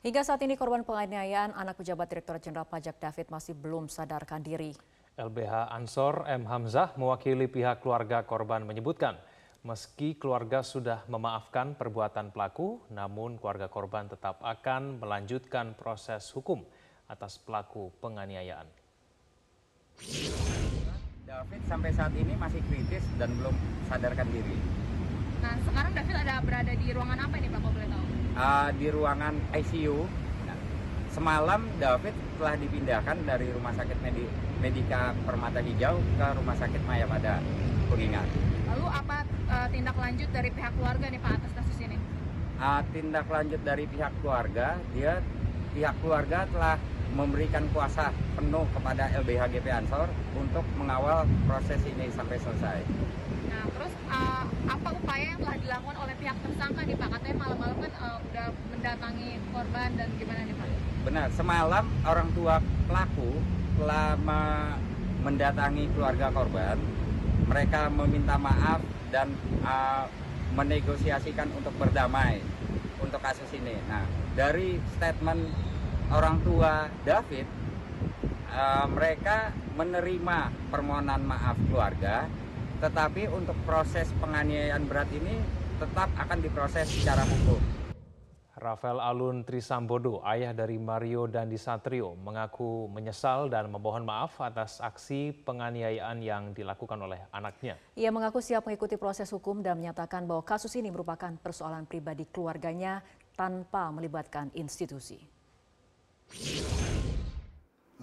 Hingga saat ini korban penganiayaan anak pejabat Direktur Jenderal Pajak David masih belum sadarkan diri. LBH Ansor M. Hamzah mewakili pihak keluarga korban menyebutkan, meski keluarga sudah memaafkan perbuatan pelaku, namun keluarga korban tetap akan melanjutkan proses hukum atas pelaku penganiayaan. David sampai saat ini masih kritis dan belum sadarkan diri. Nah, sekarang David ada berada di ruangan apa ini Pak, tahu? Uh, di ruangan ICU. Semalam David telah dipindahkan dari Rumah Sakit Medi Medika Permata Hijau ke Rumah Sakit Maya pada Kuningan. Lalu apa uh, tindak lanjut dari pihak keluarga nih Pak atas kasus ini? Uh, tindak lanjut dari pihak keluarga, dia pihak keluarga telah memberikan kuasa penuh kepada LBH GP Ansor untuk mengawal proses ini sampai selesai. Nah, terus uh, apa upaya yang telah dilakukan oleh pihak tersangka nih Pak? Katanya malam-malam kan udah mendatangi korban dan gimana nih Pak? Benar, semalam orang tua pelaku telah mendatangi keluarga korban. Mereka meminta maaf dan uh, menegosiasikan untuk berdamai untuk kasus ini. Nah, dari statement orang tua David, uh, mereka menerima permohonan maaf keluarga tetapi untuk proses penganiayaan berat ini tetap akan diproses secara hukum. Rafael Alun Trisambodo, ayah dari Mario Dandi Satrio, mengaku menyesal dan memohon maaf atas aksi penganiayaan yang dilakukan oleh anaknya. Ia mengaku siap mengikuti proses hukum dan menyatakan bahwa kasus ini merupakan persoalan pribadi keluarganya tanpa melibatkan institusi.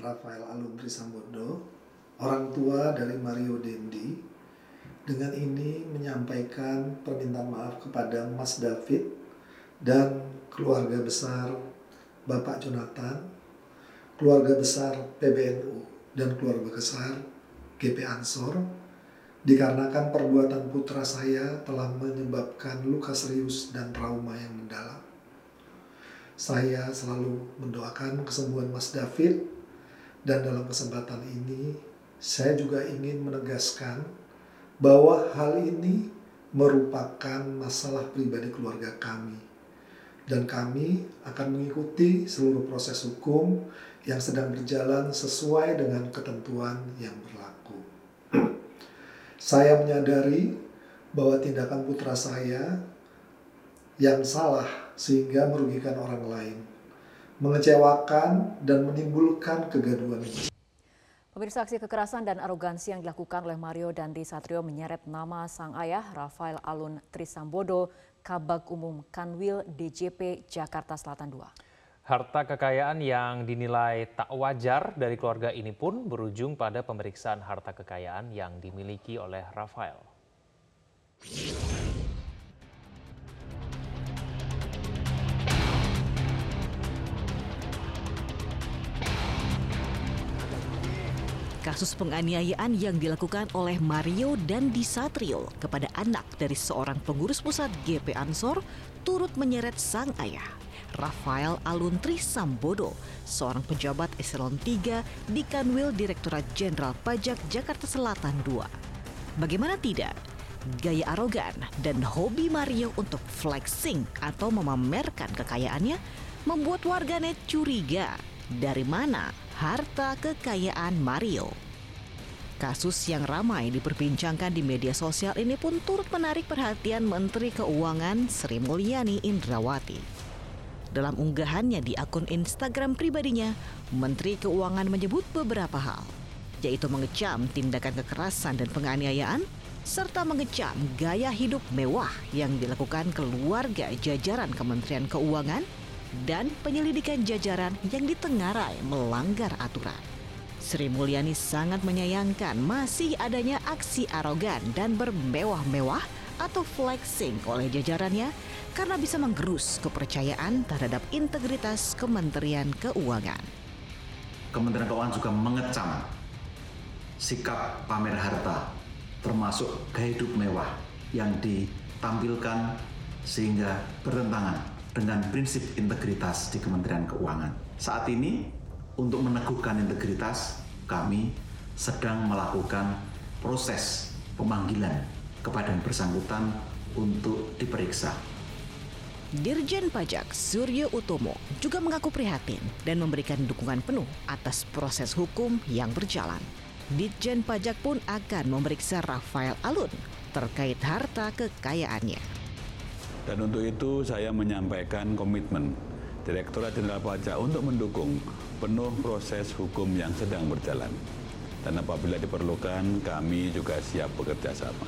Rafael Alun Trisambodo, orang tua dari Mario Dendi, dengan ini menyampaikan permintaan maaf kepada Mas David dan keluarga besar Bapak Jonathan, keluarga besar PBNU dan keluarga besar GP Ansor dikarenakan perbuatan putra saya telah menyebabkan luka serius dan trauma yang mendalam. Saya selalu mendoakan kesembuhan Mas David dan dalam kesempatan ini saya juga ingin menegaskan bahwa hal ini merupakan masalah pribadi keluarga kami dan kami akan mengikuti seluruh proses hukum yang sedang berjalan sesuai dengan ketentuan yang berlaku. saya menyadari bahwa tindakan putra saya yang salah sehingga merugikan orang lain, mengecewakan dan menimbulkan kegaduhan. Pemirsa aksi kekerasan dan arogansi yang dilakukan oleh Mario Dandi Satrio menyeret nama sang ayah Rafael Alun Trisambodo, Kabag Umum Kanwil DJP Jakarta Selatan II. Harta kekayaan yang dinilai tak wajar dari keluarga ini pun berujung pada pemeriksaan harta kekayaan yang dimiliki oleh Rafael. Kasus penganiayaan yang dilakukan oleh Mario dan Disatrio kepada anak dari seorang pengurus pusat GP Ansor turut menyeret sang ayah, Rafael Aluntri Sambodo, seorang pejabat eselon 3 di Kanwil Direktorat Jenderal Pajak Jakarta Selatan II. Bagaimana tidak, gaya arogan dan hobi Mario untuk flexing atau memamerkan kekayaannya membuat warganet curiga dari mana harta kekayaan Mario. Kasus yang ramai diperbincangkan di media sosial ini pun turut menarik perhatian Menteri Keuangan Sri Mulyani Indrawati. Dalam unggahannya di akun Instagram pribadinya, Menteri Keuangan menyebut beberapa hal, yaitu mengecam tindakan kekerasan dan penganiayaan, serta mengecam gaya hidup mewah yang dilakukan keluarga jajaran Kementerian Keuangan dan penyelidikan jajaran yang ditengarai melanggar aturan. Sri Mulyani sangat menyayangkan masih adanya aksi arogan dan bermewah-mewah atau flexing oleh jajarannya karena bisa menggerus kepercayaan terhadap integritas Kementerian Keuangan. Kementerian Keuangan juga mengecam sikap pamer harta termasuk gaya hidup mewah yang ditampilkan sehingga bertentangan dengan prinsip integritas di Kementerian Keuangan. Saat ini, untuk meneguhkan integritas, kami sedang melakukan proses pemanggilan kepada yang bersangkutan untuk diperiksa. Dirjen Pajak Suryo Utomo juga mengaku prihatin dan memberikan dukungan penuh atas proses hukum yang berjalan. Ditjen Pajak pun akan memeriksa Rafael Alun terkait harta kekayaannya. Dan untuk itu saya menyampaikan komitmen Direktorat Jenderal Pajak untuk mendukung penuh proses hukum yang sedang berjalan. Dan apabila diperlukan, kami juga siap bekerja sama.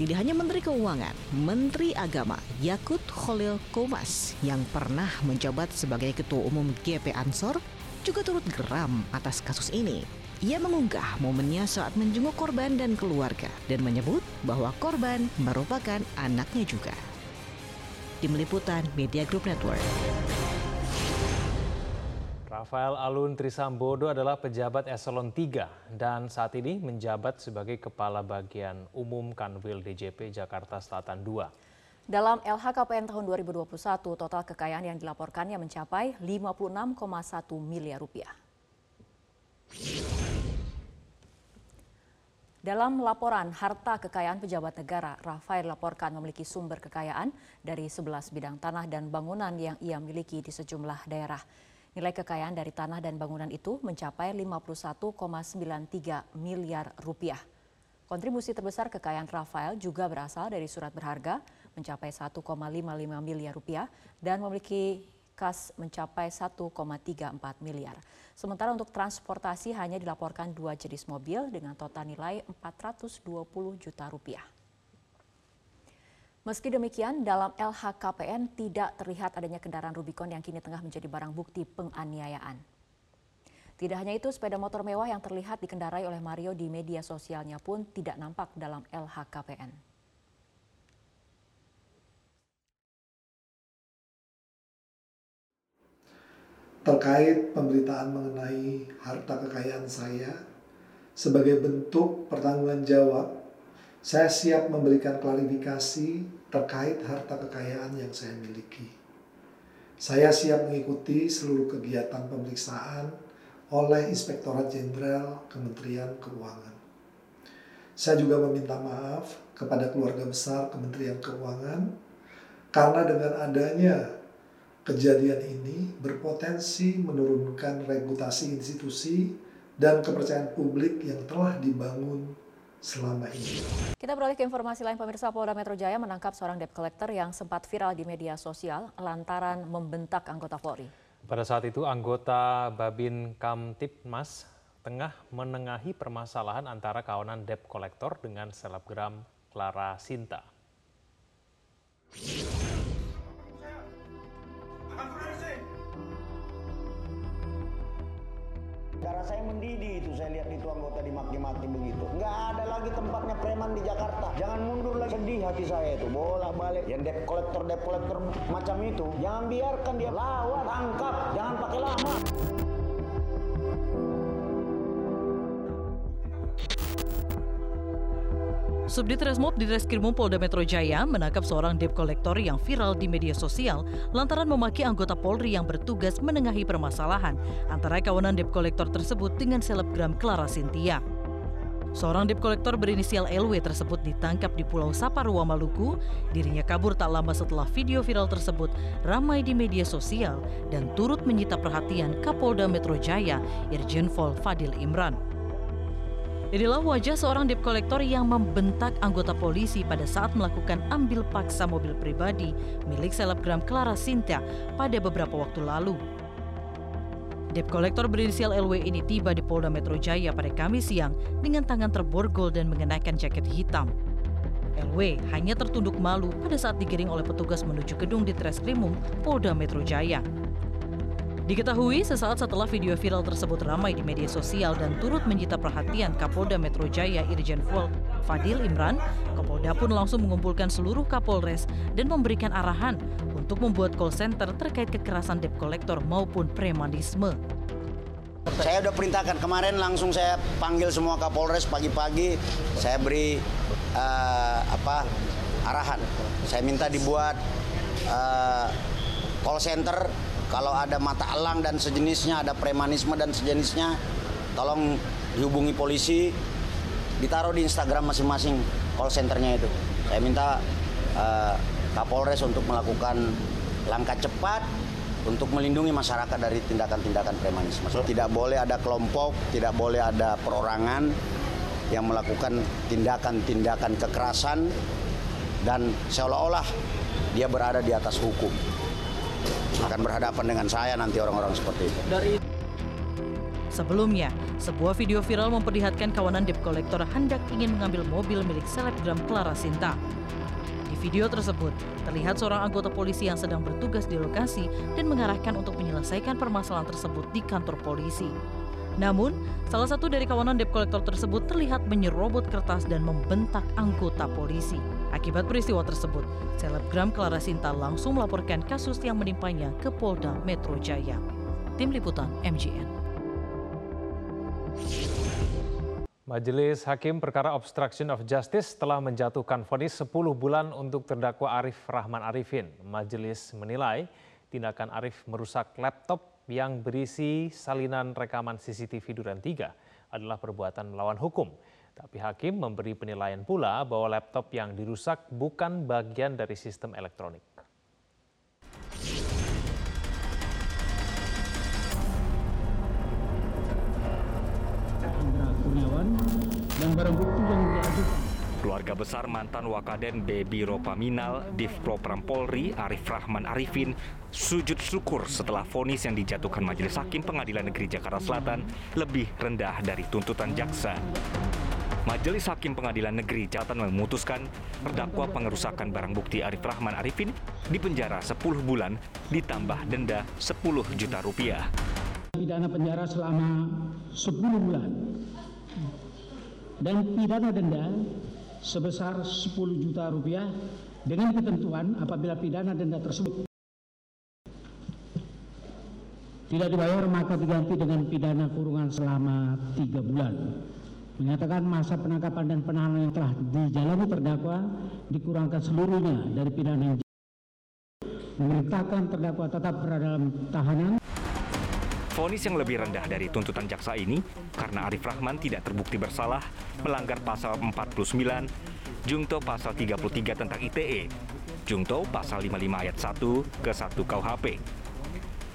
Tidak hanya Menteri Keuangan, Menteri Agama Yakut Khalil Komas yang pernah menjabat sebagai Ketua Umum GP Ansor juga turut geram atas kasus ini. Ia mengunggah momennya saat menjenguk korban dan keluarga dan menyebut bahwa korban merupakan anaknya juga. Tim Liputan Media Group Network. Rafael Alun Trisambodo adalah pejabat eselon 3 dan saat ini menjabat sebagai Kepala Bagian Umum Kanwil DJP Jakarta Selatan 2. Dalam LHKPN tahun 2021, total kekayaan yang dilaporkannya mencapai 56,1 miliar rupiah. Dalam laporan harta kekayaan pejabat negara, Rafael laporkan memiliki sumber kekayaan dari 11 bidang tanah dan bangunan yang ia miliki di sejumlah daerah. Nilai kekayaan dari tanah dan bangunan itu mencapai 51,93 miliar rupiah. Kontribusi terbesar kekayaan Rafael juga berasal dari surat berharga mencapai 1,55 miliar rupiah dan memiliki kas mencapai 1,34 miliar. Sementara untuk transportasi hanya dilaporkan dua jenis mobil dengan total nilai 420 juta rupiah. Meski demikian, dalam LHKPN tidak terlihat adanya kendaraan Rubicon yang kini tengah menjadi barang bukti penganiayaan. Tidak hanya itu, sepeda motor mewah yang terlihat dikendarai oleh Mario di media sosialnya pun tidak nampak dalam LHKPN. Terkait pemberitaan mengenai harta kekayaan saya, sebagai bentuk pertanggungan jawab saya siap memberikan klarifikasi terkait harta kekayaan yang saya miliki. Saya siap mengikuti seluruh kegiatan pemeriksaan oleh Inspektorat Jenderal Kementerian Keuangan. Saya juga meminta maaf kepada keluarga besar Kementerian Keuangan karena dengan adanya kejadian ini berpotensi menurunkan reputasi institusi dan kepercayaan publik yang telah dibangun selama ini. Kita beralih ke informasi lain pemirsa Polda Metro Jaya menangkap seorang debt collector yang sempat viral di media sosial lantaran membentak anggota Polri. Pada saat itu anggota Babin Kamtipmas tengah menengahi permasalahan antara kawanan debt collector dengan selebgram Clara Sinta. Darah saya mendidih itu saya lihat itu anggota dimaki-maki begitu. Nggak ada lagi tempatnya preman di Jakarta. Jangan mundur lagi. Sedih hati saya itu. Bola balik. Yang debt collector, debt collector macam itu. Jangan biarkan dia lawan, tangkap. Jangan pakai lama. Subdit Resmob di Reskrimum Polda Metro Jaya menangkap seorang debt collector yang viral di media sosial lantaran memaki anggota Polri yang bertugas menengahi permasalahan antara kawanan debt collector tersebut dengan selebgram Clara Sintia. Seorang debt collector berinisial LW tersebut ditangkap di Pulau Saparua, Maluku. Dirinya kabur tak lama setelah video viral tersebut ramai di media sosial dan turut menyita perhatian Kapolda Metro Jaya, Irjen Vol Fadil Imran. Inilah wajah seorang debt collector yang membentak anggota polisi pada saat melakukan ambil paksa mobil pribadi milik selebgram Clara Sinta pada beberapa waktu lalu. Debt collector berinisial LW ini tiba di Polda Metro Jaya pada Kamis siang dengan tangan terborgol dan mengenakan jaket hitam. LW hanya tertunduk malu pada saat digiring oleh petugas menuju gedung di Treskrimum Polda Metro Jaya. Diketahui sesaat setelah video viral tersebut ramai di media sosial dan turut menyita perhatian Kapolda Metro Jaya Irjen Pol Fadil Imran, Kapolda pun langsung mengumpulkan seluruh Kapolres dan memberikan arahan untuk membuat call center terkait kekerasan debt collector maupun premanisme. Saya udah perintahkan kemarin langsung saya panggil semua Kapolres pagi-pagi saya beri uh, apa arahan. Saya minta dibuat uh, call center kalau ada mata elang dan sejenisnya, ada premanisme dan sejenisnya, tolong dihubungi polisi, ditaruh di Instagram masing-masing call centernya itu. Saya minta uh, Kapolres untuk melakukan langkah cepat untuk melindungi masyarakat dari tindakan-tindakan premanisme. Tidak boleh ada kelompok, tidak boleh ada perorangan yang melakukan tindakan-tindakan kekerasan dan seolah-olah dia berada di atas hukum. Akan berhadapan dengan saya nanti orang-orang seperti itu. Dari Sebelumnya, sebuah video viral memperlihatkan kawanan debt collector hendak ingin mengambil mobil milik selebgram Clara Sinta. Di video tersebut, terlihat seorang anggota polisi yang sedang bertugas di lokasi dan mengarahkan untuk menyelesaikan permasalahan tersebut di kantor polisi. Namun, salah satu dari kawanan debt collector tersebut terlihat menyerobot kertas dan membentak anggota polisi. Akibat peristiwa tersebut, selebgram Clara Sinta langsung melaporkan kasus yang menimpanya ke Polda Metro Jaya. Tim Liputan MGN. Majelis Hakim Perkara Obstruction of Justice telah menjatuhkan vonis 10 bulan untuk terdakwa Arif Rahman Arifin. Majelis menilai tindakan Arif merusak laptop yang berisi salinan rekaman CCTV Duren 3 adalah perbuatan melawan hukum. Tapi hakim memberi penilaian pula bahwa laptop yang dirusak bukan bagian dari sistem elektronik. Keluarga besar mantan Wakaden Baby Ropaminal, Div Propram Polri, Arif Rahman Arifin, sujud syukur setelah vonis yang dijatuhkan Majelis Hakim Pengadilan Negeri Jakarta Selatan lebih rendah dari tuntutan jaksa. Majelis Hakim Pengadilan Negeri Jakarta memutuskan terdakwa pengerusakan barang bukti Arif Rahman Arifin dipenjara 10 bulan ditambah denda 10 juta rupiah. Pidana penjara selama 10 bulan dan pidana denda sebesar 10 juta rupiah dengan ketentuan apabila pidana denda tersebut tidak dibayar maka diganti dengan pidana kurungan selama tiga bulan. Menyatakan masa penangkapan dan penahanan yang telah dijalani terdakwa dikurangkan seluruhnya dari pidana yang memerintahkan terdakwa tetap berada dalam tahanan. Vonis yang lebih rendah dari tuntutan jaksa ini karena Arif Rahman tidak terbukti bersalah melanggar pasal 49, Jungto pasal 33 tentang ITE, Jungto pasal 55 ayat 1 ke 1 KUHP.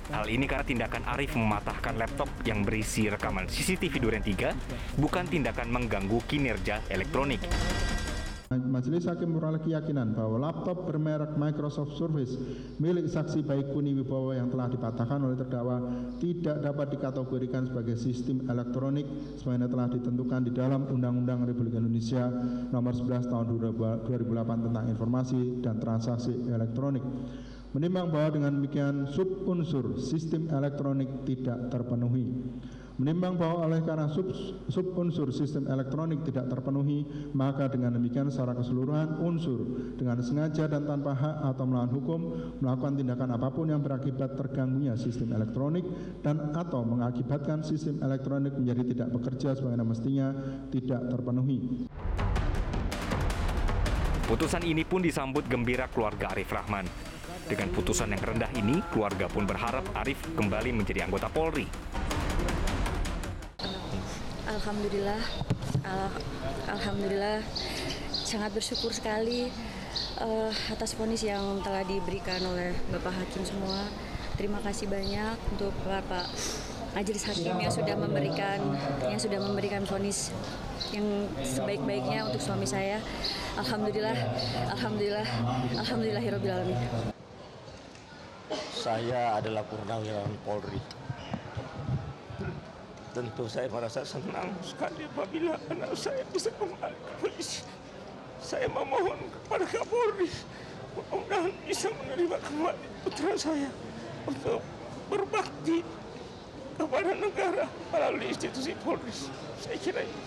Hal ini karena tindakan Arif mematahkan laptop yang berisi rekaman CCTV Duren 3 bukan tindakan mengganggu kinerja elektronik. Majelis Hakim memperoleh keyakinan bahwa laptop bermerek Microsoft Surface milik saksi Baikuni Wibowo yang telah dipatahkan oleh terdakwa tidak dapat dikategorikan sebagai sistem elektronik sebagaimana telah ditentukan di dalam Undang-Undang Republik Indonesia Nomor 11 Tahun 2008 tentang Informasi dan Transaksi Elektronik. Menimbang bahwa dengan demikian subunsur sistem elektronik tidak terpenuhi. Menimbang bahwa oleh karena sub, subunsur sistem elektronik tidak terpenuhi, maka dengan demikian secara keseluruhan unsur dengan sengaja dan tanpa hak atau melawan hukum melakukan tindakan apa pun yang berakibat terganggunya sistem elektronik dan atau mengakibatkan sistem elektronik menjadi tidak bekerja sebagaimana mestinya tidak terpenuhi. Putusan ini pun disambut gembira keluarga Arif Rahman. Dengan putusan yang rendah ini, keluarga pun berharap Arif kembali menjadi anggota Polri. Alhamdulillah, al alhamdulillah sangat bersyukur sekali uh, atas vonis yang telah diberikan oleh Bapak Hakim semua. Terima kasih banyak untuk Bapak Majelis Hakim yang sudah memberikan yang sudah memberikan vonis yang sebaik-baiknya untuk suami saya. Alhamdulillah, alhamdulillah, alhamdulillahirobbilalamin. Saya adalah purnawirawan Polri tentu saya merasa senang sekali apabila anak saya bisa kembali ke polisi. Saya memohon kepada Kapolri mudah-mudahan bisa menerima kembali putra saya untuk berbakti kepada negara melalui institusi Polri. Saya kira ini.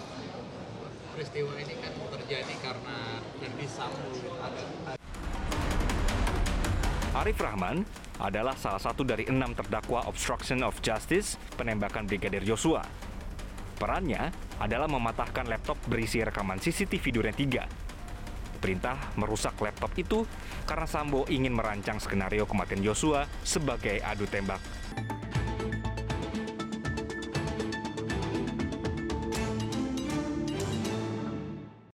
Peristiwa ini kan terjadi karena Ferdi Sambo ada Arif Rahman adalah salah satu dari enam terdakwa obstruction of justice penembakan Brigadir Yosua. Perannya adalah mematahkan laptop berisi rekaman CCTV Duren 3. Perintah merusak laptop itu karena Sambo ingin merancang skenario kematian Yosua sebagai adu tembak.